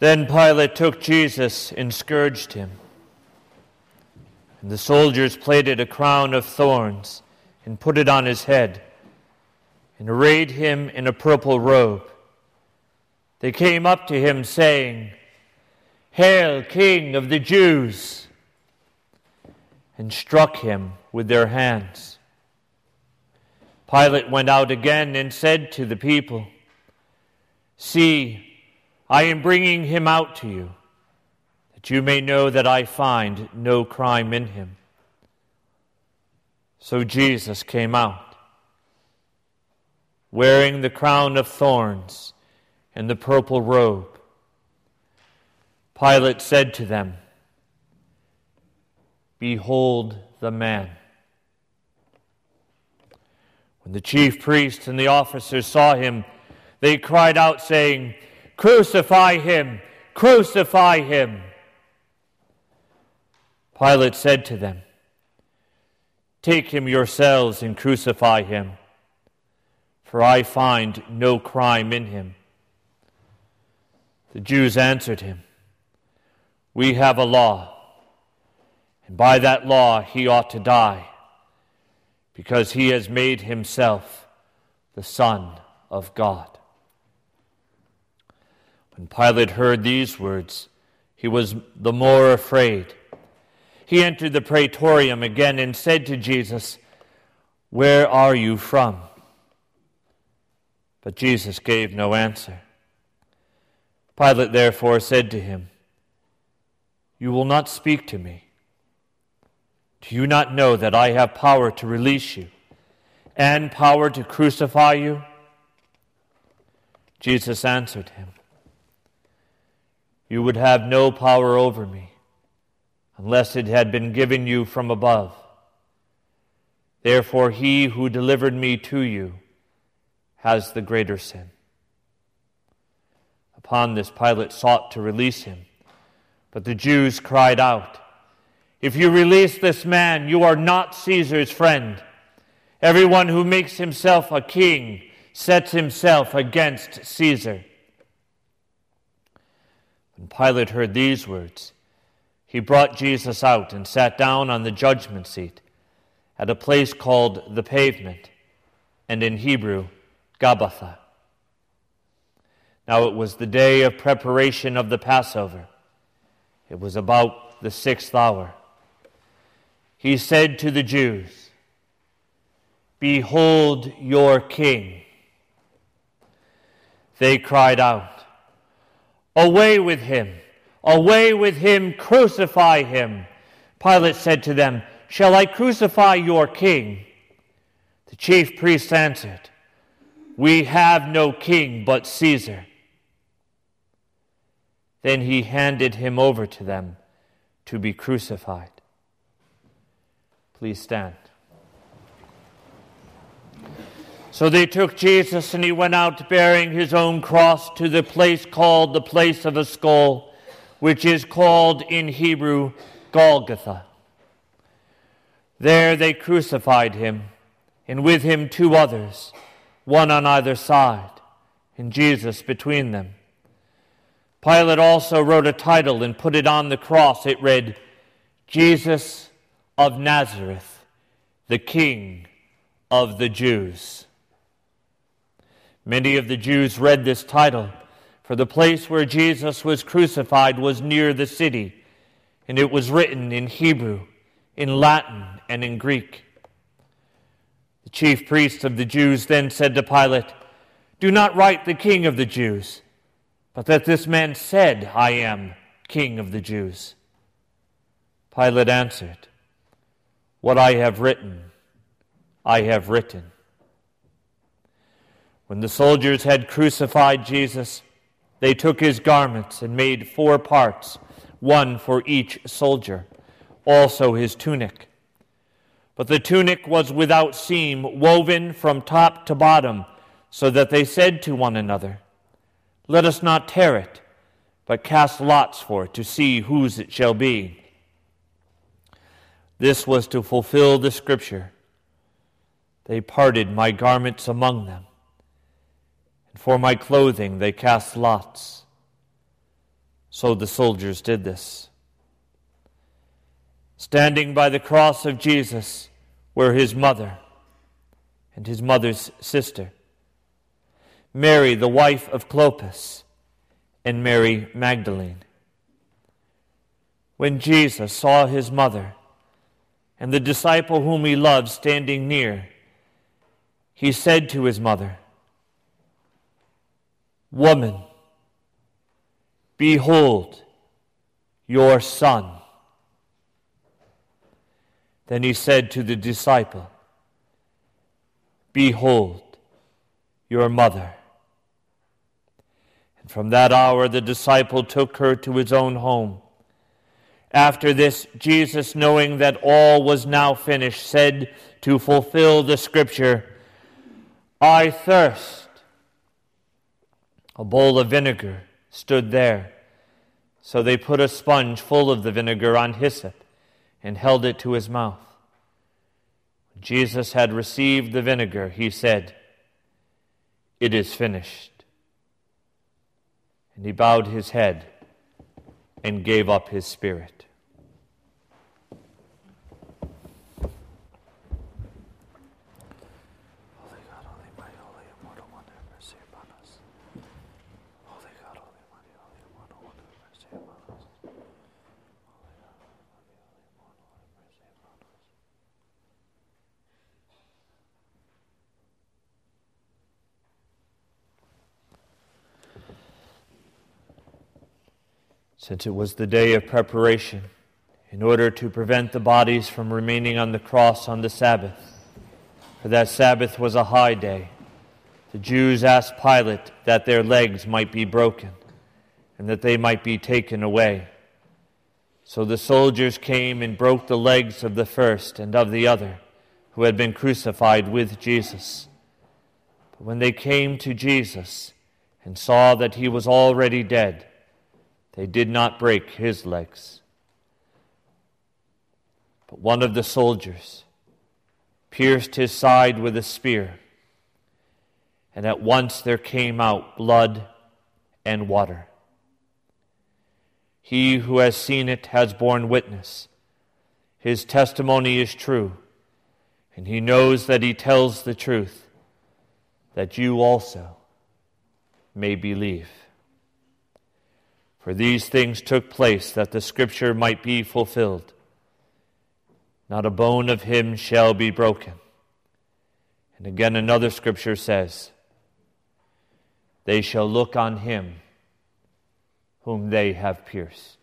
Then Pilate took Jesus and scourged him. And the soldiers plaited a crown of thorns and put it on his head and arrayed him in a purple robe. They came up to him, saying, Hail, King of the Jews! and struck him with their hands. Pilate went out again and said to the people, See, I am bringing him out to you, that you may know that I find no crime in him. So Jesus came out, wearing the crown of thorns and the purple robe. Pilate said to them, Behold the man. When the chief priests and the officers saw him, they cried out, saying, Crucify him! Crucify him! Pilate said to them, Take him yourselves and crucify him, for I find no crime in him. The Jews answered him, We have a law, and by that law he ought to die, because he has made himself the Son of God. When Pilate heard these words, he was the more afraid. He entered the praetorium again and said to Jesus, Where are you from? But Jesus gave no answer. Pilate therefore said to him, You will not speak to me. Do you not know that I have power to release you and power to crucify you? Jesus answered him, you would have no power over me unless it had been given you from above. Therefore, he who delivered me to you has the greater sin. Upon this, Pilate sought to release him, but the Jews cried out, If you release this man, you are not Caesar's friend. Everyone who makes himself a king sets himself against Caesar. When Pilate heard these words, he brought Jesus out and sat down on the judgment seat at a place called the pavement, and in Hebrew, Gabbatha. Now it was the day of preparation of the Passover. It was about the sixth hour. He said to the Jews, Behold your king. They cried out, Away with him! Away with him! Crucify him! Pilate said to them, Shall I crucify your king? The chief priests answered, We have no king but Caesar. Then he handed him over to them to be crucified. Please stand. So they took Jesus and he went out bearing his own cross to the place called the place of a skull, which is called in Hebrew Golgotha. There they crucified him, and with him two others, one on either side, and Jesus between them. Pilate also wrote a title and put it on the cross. It read, Jesus of Nazareth, the King of the Jews. Many of the Jews read this title, for the place where Jesus was crucified was near the city, and it was written in Hebrew, in Latin, and in Greek. The chief priests of the Jews then said to Pilate, Do not write the King of the Jews, but that this man said, I am King of the Jews. Pilate answered, What I have written, I have written. When the soldiers had crucified Jesus, they took his garments and made four parts, one for each soldier, also his tunic. But the tunic was without seam, woven from top to bottom, so that they said to one another, Let us not tear it, but cast lots for it to see whose it shall be. This was to fulfill the scripture. They parted my garments among them and for my clothing they cast lots. So the soldiers did this. Standing by the cross of Jesus were his mother and his mother's sister, Mary, the wife of Clopas, and Mary Magdalene. When Jesus saw his mother and the disciple whom he loved standing near, he said to his mother, Woman, behold your son. Then he said to the disciple, Behold your mother. And from that hour the disciple took her to his own home. After this, Jesus, knowing that all was now finished, said to fulfill the scripture, I thirst. A bowl of vinegar stood there. So they put a sponge full of the vinegar on hyssop and held it to his mouth. When Jesus had received the vinegar, he said, It is finished. And he bowed his head and gave up his spirit. Since it was the day of preparation, in order to prevent the bodies from remaining on the cross on the Sabbath. For that Sabbath was a high day. The Jews asked Pilate that their legs might be broken and that they might be taken away. So the soldiers came and broke the legs of the first and of the other who had been crucified with Jesus. But when they came to Jesus and saw that he was already dead, they did not break his legs. But one of the soldiers pierced his side with a spear, and at once there came out blood and water. He who has seen it has borne witness. His testimony is true, and he knows that he tells the truth, that you also may believe. For these things took place that the scripture might be fulfilled. Not a bone of him shall be broken. And again, another scripture says, They shall look on him whom they have pierced.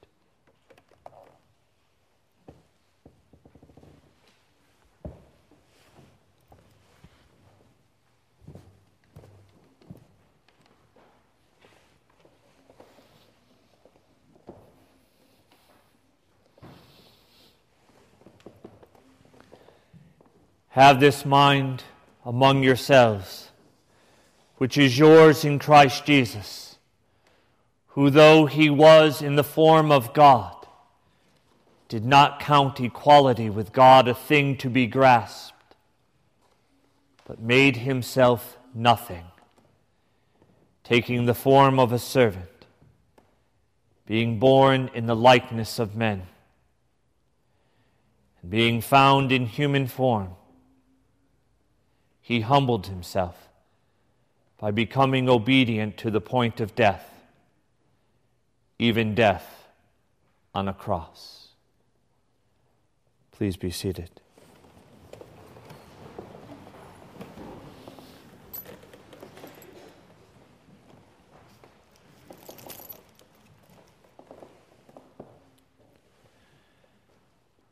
Have this mind among yourselves, which is yours in Christ Jesus, who, though he was in the form of God, did not count equality with God a thing to be grasped, but made himself nothing, taking the form of a servant, being born in the likeness of men, and being found in human form he humbled himself by becoming obedient to the point of death, even death on a cross. Please be seated.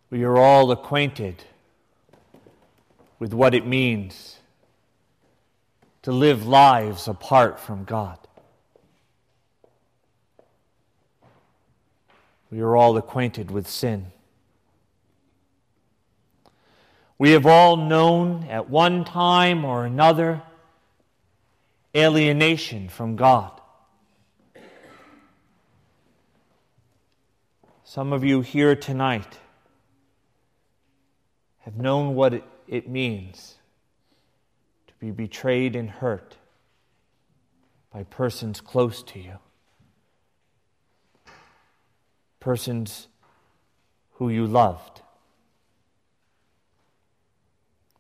We are all acquainted with what it means to live lives apart from God. We are all acquainted with sin. We have all known at one time or another alienation from God. Some of you here tonight have known what it, means be betrayed and hurt by persons close to you. persons who you loved,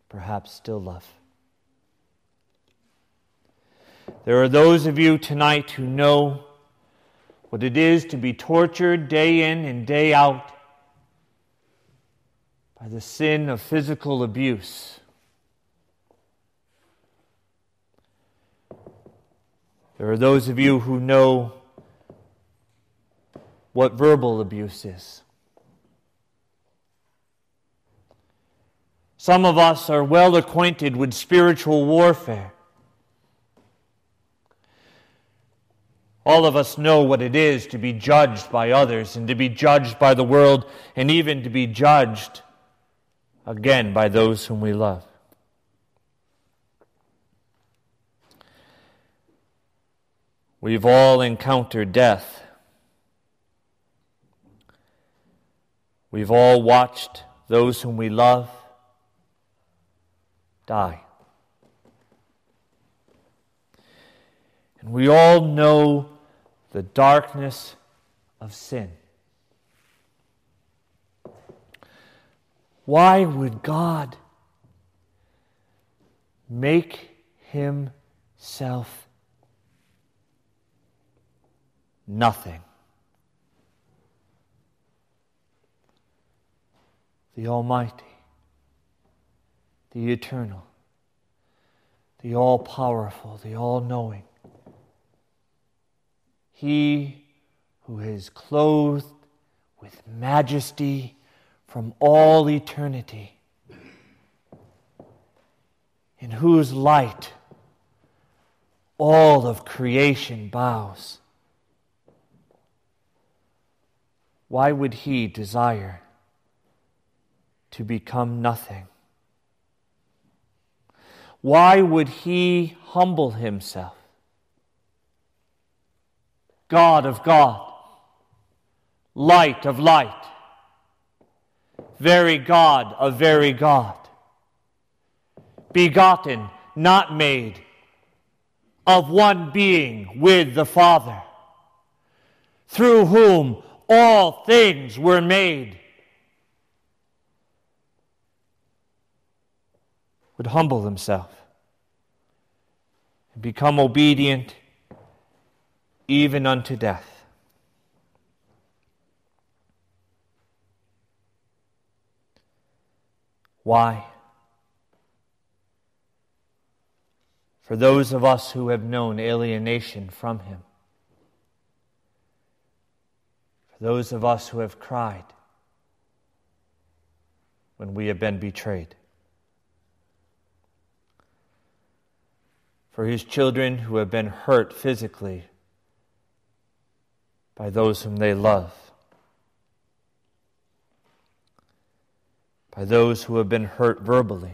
perhaps still love. There are those of you tonight who know what it is to be tortured day in and day out by the sin of physical abuse. There are those of you who know what verbal abuse is. Some of us are well acquainted with spiritual warfare. All of us know what it is to be judged by others and to be judged by the world and even to be judged again by those whom we love. We've all encountered death. We've all watched those whom we love die. And we all know the darkness of sin. Why would God make himself nothing? The Almighty, the Eternal, the All Powerful, the All Knowing he who is clothed with majesty from all eternity, in whose light all of creation bows. Why would he desire to become nothing? Why would he humble himself? God of God, light of light, very God of very God, begotten, not made, of one being with the Father, through whom all things were made, would humble himself and become obedient even unto death. Why? For those of us who have known alienation from Him, for those of us who have cried when we have been betrayed. For his children who have been hurt physically by those whom they love, by those who have been hurt verbally.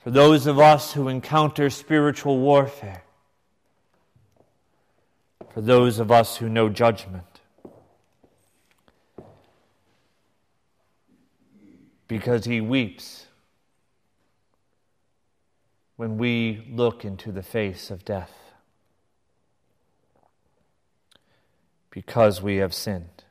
For those of us who encounter spiritual warfare, for those of us who know judgment. Because he weeps when we look into the face of death. because we have sinned.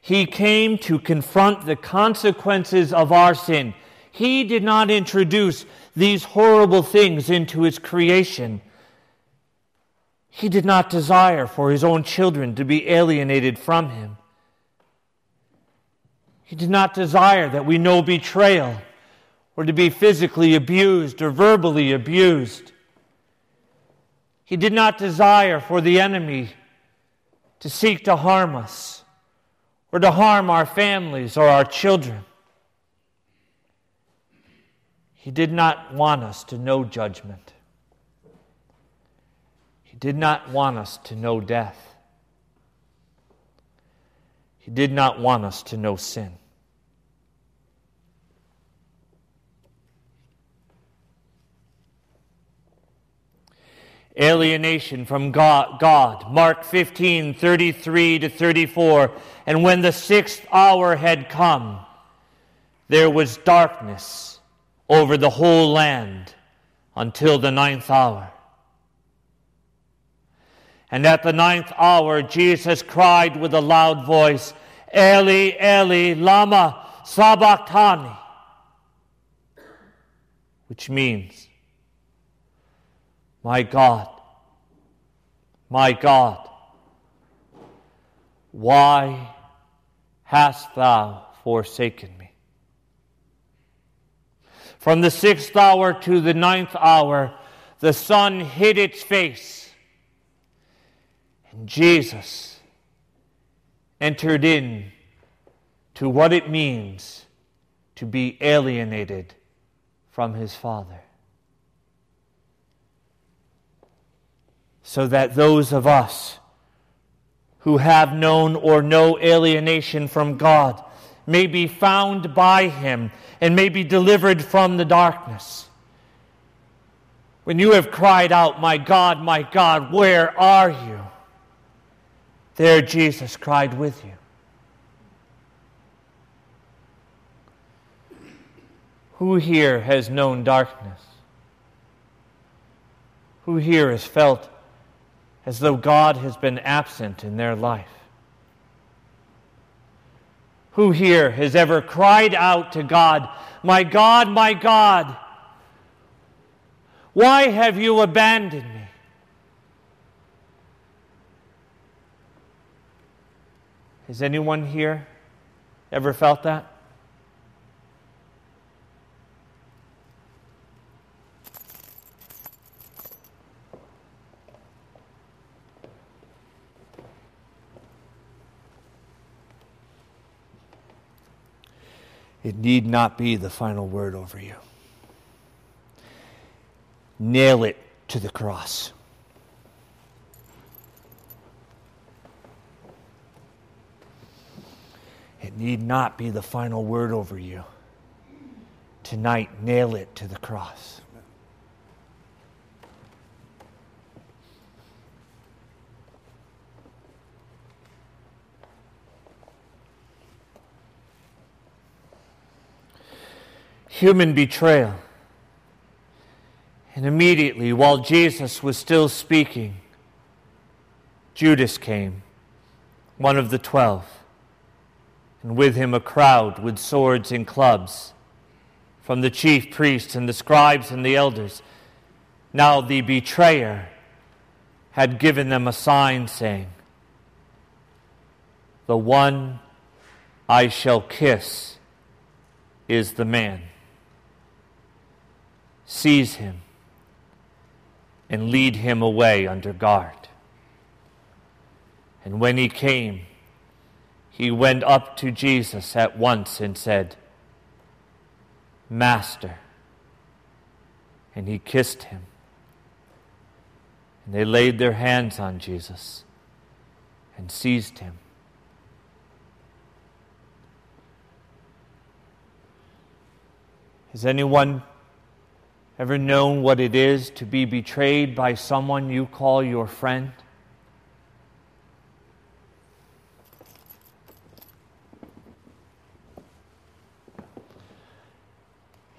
He came to confront the consequences of our sin. He did not introduce these horrible things into his creation. He did not desire for his own children to be alienated from him. He did not desire that we know betrayal or to be physically abused or verbally abused. He did not desire for the enemy to seek to harm us or to harm our families or our children. He did not want us to know judgment. He did not want us to know death. He did not want us to know sin. alienation from God, God. Mark 15, 33 to 34. And when the sixth hour had come, there was darkness over the whole land until the ninth hour. And at the ninth hour, Jesus cried with a loud voice, Eli, Eli, Lama Sabachthani, which means, My God, my God, why hast thou forsaken me? From the sixth hour to the ninth hour, the sun hid its face, and Jesus entered in to what it means to be alienated from his Father. So that those of us who have known or know alienation from God may be found by him and may be delivered from the darkness. When you have cried out, My God, my God, where are you? There Jesus cried with you. Who here has known darkness? Who here has felt as though God has been absent in their life? Who here has ever cried out to God, My God, my God, why have you abandoned me? Has anyone here ever felt that? It need not be the final word over you. Nail it to the cross. It need not be the final word over you. Tonight, nail it to the cross. human betrayal. And immediately, while Jesus was still speaking, Judas came, one of the twelve, and with him a crowd with swords and clubs from the chief priests and the scribes and the elders. Now the betrayer had given them a sign saying, The one I shall kiss is the man seize him, and lead him away under guard. And when he came, he went up to Jesus at once and said, Master. And he kissed him. And they laid their hands on Jesus and seized him. Has anyone Ever known what it is to be betrayed by someone you call your friend?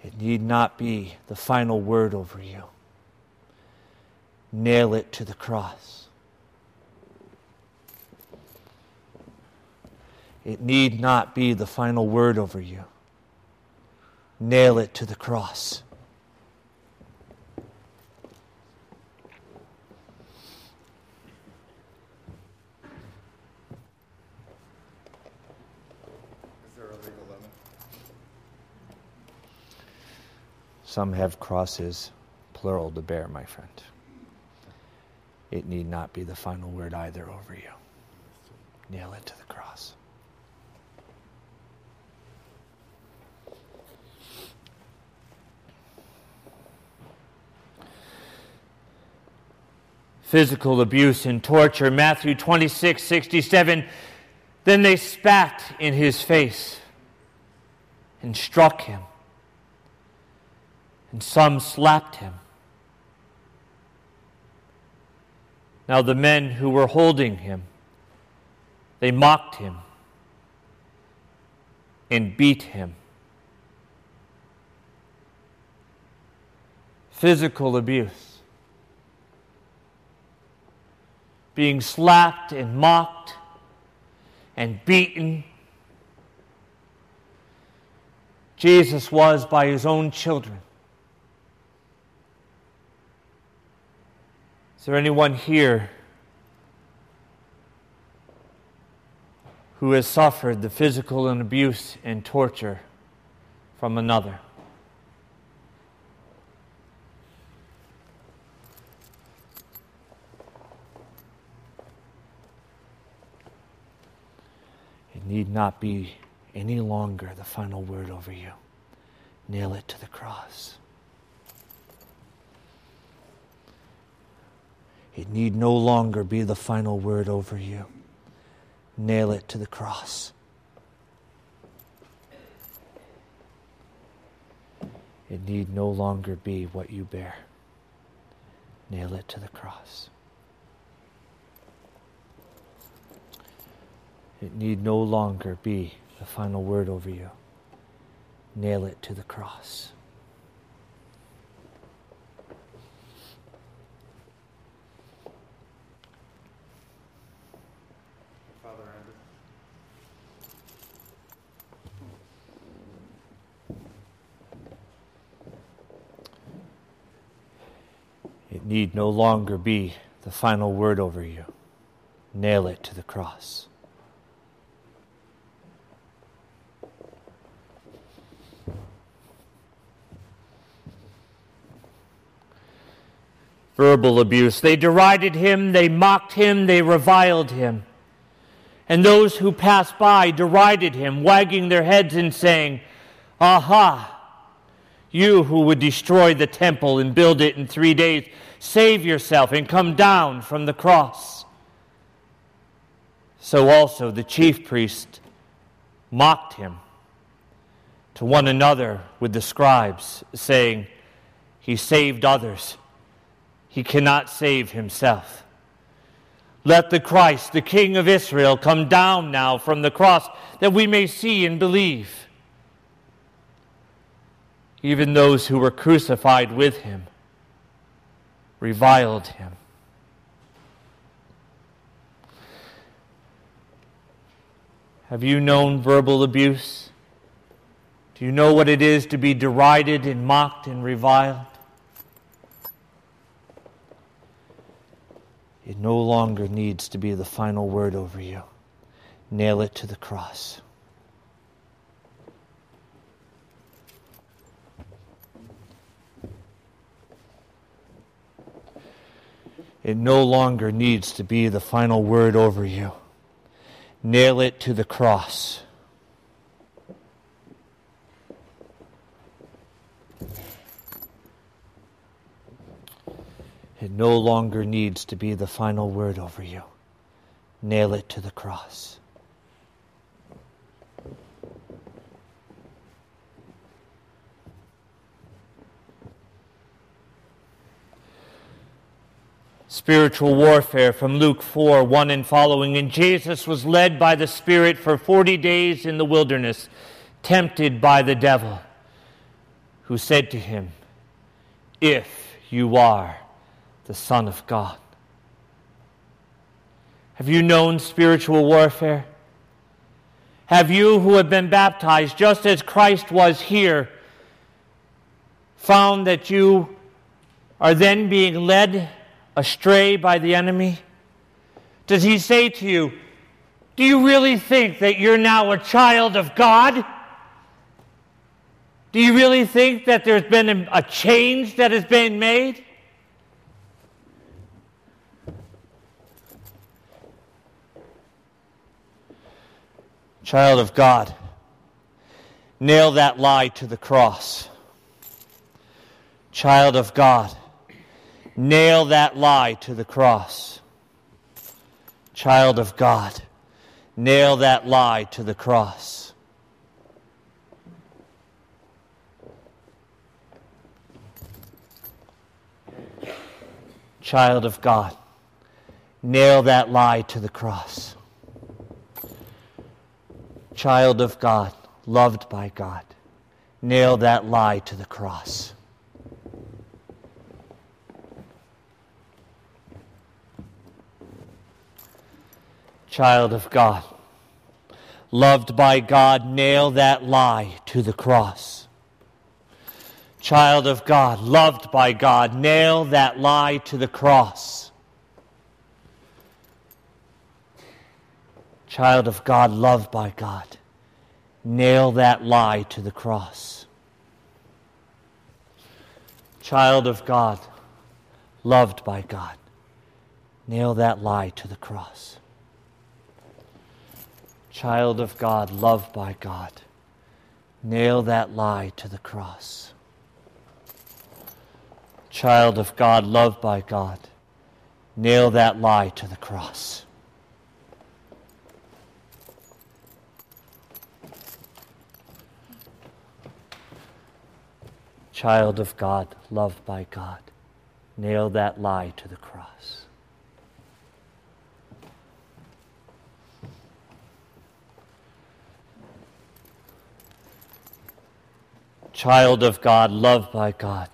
It need not be the final word over you. Nail it to the cross. It need not be the final word over you. Nail it to the cross. Some have crosses, plural, to bear, my friend. It need not be the final word either over you. Nail it to the cross. Physical abuse and torture, Matthew 26, 67. Then they spat in his face and struck him and some slapped him. Now the men who were holding him, they mocked him and beat him. Physical abuse. being slapped and mocked and beaten. Jesus was by his own children. There anyone here who has suffered the physical and abuse and torture from another? It need not be any longer the final word over you. Nail it to the cross. It need no longer be the final word over you. Nail it to the cross. It need no longer be what you bear. Nail it to the cross. It need no longer be the final word over you. Nail it to the cross. It need no longer be the final word over you. Nail it to the cross. verbal abuse. They derided him, they mocked him, they reviled him. And those who passed by derided him, wagging their heads and saying, Aha! You who would destroy the temple and build it in three days, save yourself and come down from the cross. So also the chief priest mocked him to one another with the scribes, saying, He saved others he cannot save himself. Let the Christ, the King of Israel, come down now from the cross that we may see and believe. Even those who were crucified with him reviled him. Have you known verbal abuse? Do you know what it is to be derided and mocked and reviled? It no longer needs to be the final word over you. Nail it to the cross. It no longer needs to be the final word over you. Nail it to the cross. It no longer needs to be the final word over you. Nail it to the cross. Spiritual warfare from Luke 4 1 and following. And Jesus was led by the Spirit for 40 days in the wilderness, tempted by the devil, who said to him, If you are the Son of God. Have you known spiritual warfare? Have you, who have been baptized just as Christ was here, found that you are then being led astray by the enemy? Does he say to you, Do you really think that you're now a child of God? Do you really think that there's been a change that has been made? Child of God, nail that lie to the cross. Child of God, nail that lie to the cross. Child of God, nail that lie to the cross. Child of God, nail that lie to the cross child of God, loved by God. Nail that lie to the cross. Child of God, loved by God, nail that lie to the cross. Child of God, loved by God, nail that lie to the cross. Child of God, loved by God, nail that lie to the cross. Child of God, loved by God, nail that lie to the cross. Child of God, loved by God, nail that lie to the cross. Child of God, loved by God, nail that lie to the cross. Child of God, loved by God, nail that lie to the cross. Child of God, loved by God,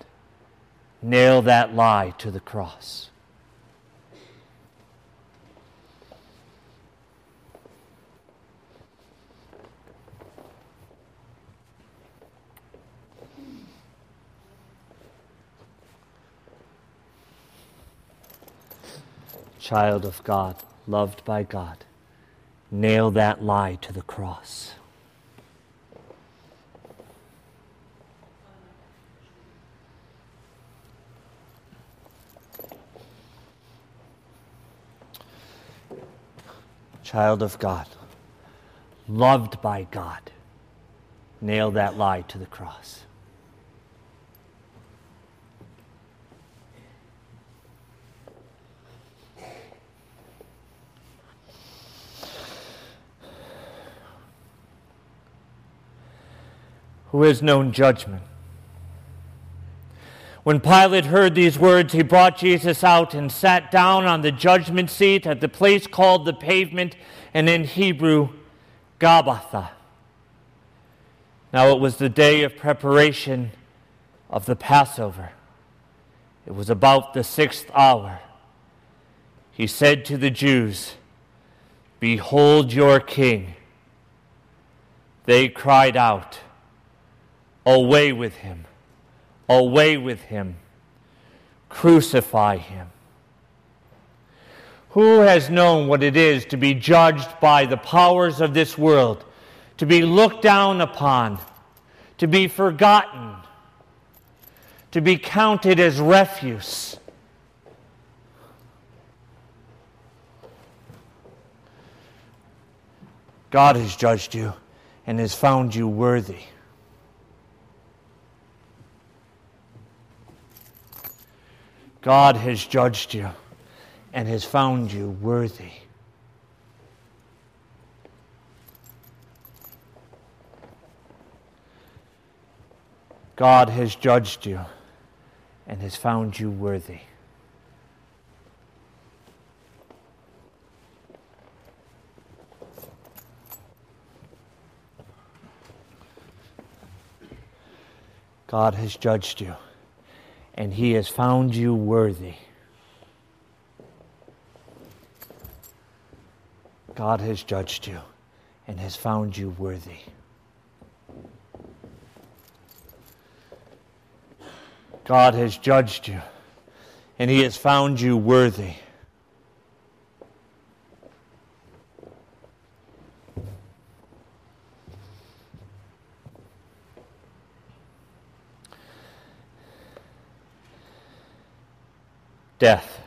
nail that lie to the cross. Child of God, loved by God, nail that lie to the cross. Child of God, loved by God, nail that lie to the cross. Who has known judgment? When Pilate heard these words, he brought Jesus out and sat down on the judgment seat at the place called the pavement, and in Hebrew, Gabbatha. Now it was the day of preparation of the Passover. It was about the sixth hour. He said to the Jews, Behold your king. They cried out, Away with him Away with him. Crucify him. Who has known what it is to be judged by the powers of this world, to be looked down upon, to be forgotten, to be counted as refuse? God has judged you and has found you worthy. God has judged you and has found you worthy. God has judged you and has found you worthy. God has judged you and he has found you worthy. God has judged you and has found you worthy. God has judged you and he has found you worthy. Death.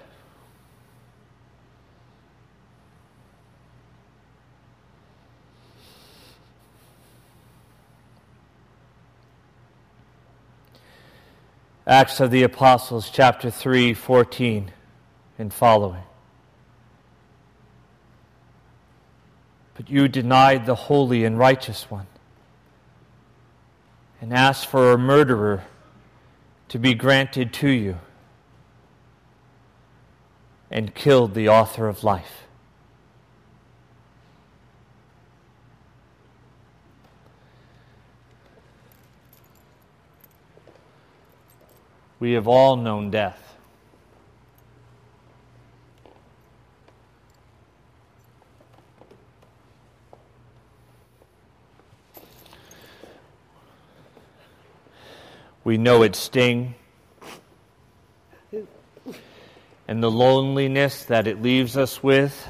Acts of the Apostles, chapter 3, 14 and following. But you denied the holy and righteous one and asked for a murderer to be granted to you and killed the author of life. We have all known death. We know its sting and the loneliness that it leaves us with.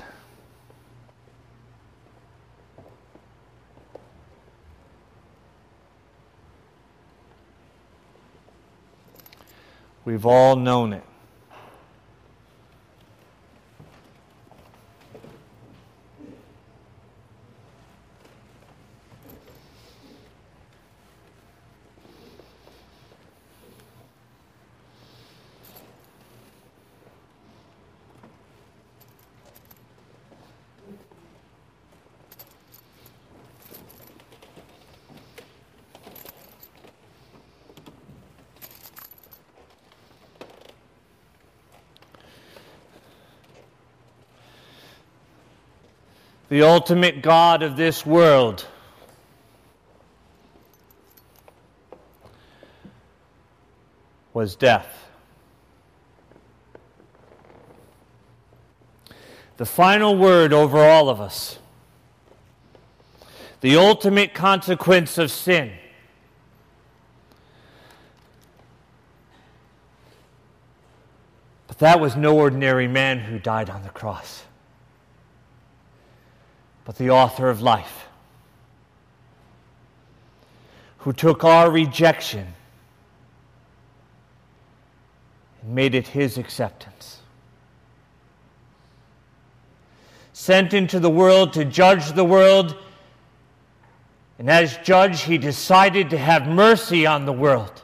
We've all known it. The ultimate God of this world. Was death. The final word over all of us. The ultimate consequence of sin. But that was no ordinary man who died on the cross but the author of life, who took our rejection and made it his acceptance. Sent into the world to judge the world, and as judge, he decided to have mercy on the world.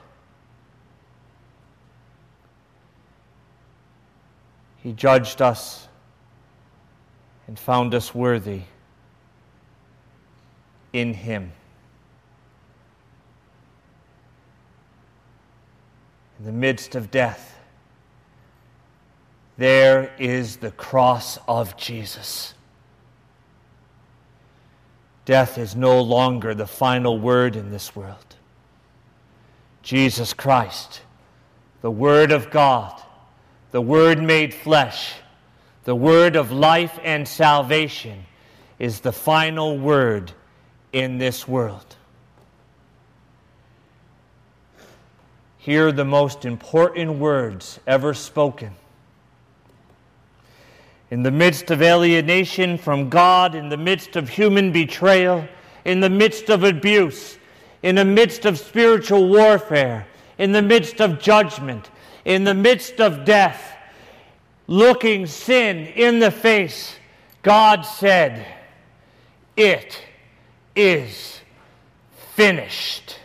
He judged us and found us worthy in Him. In the midst of death, there is the cross of Jesus. Death is no longer the final word in this world. Jesus Christ, the Word of God, the Word made flesh, the Word of life and salvation, is the final word in this world. Hear the most important words ever spoken. In the midst of alienation from God, in the midst of human betrayal, in the midst of abuse, in the midst of spiritual warfare, in the midst of judgment, in the midst of death, looking sin in the face, God said, It is finished.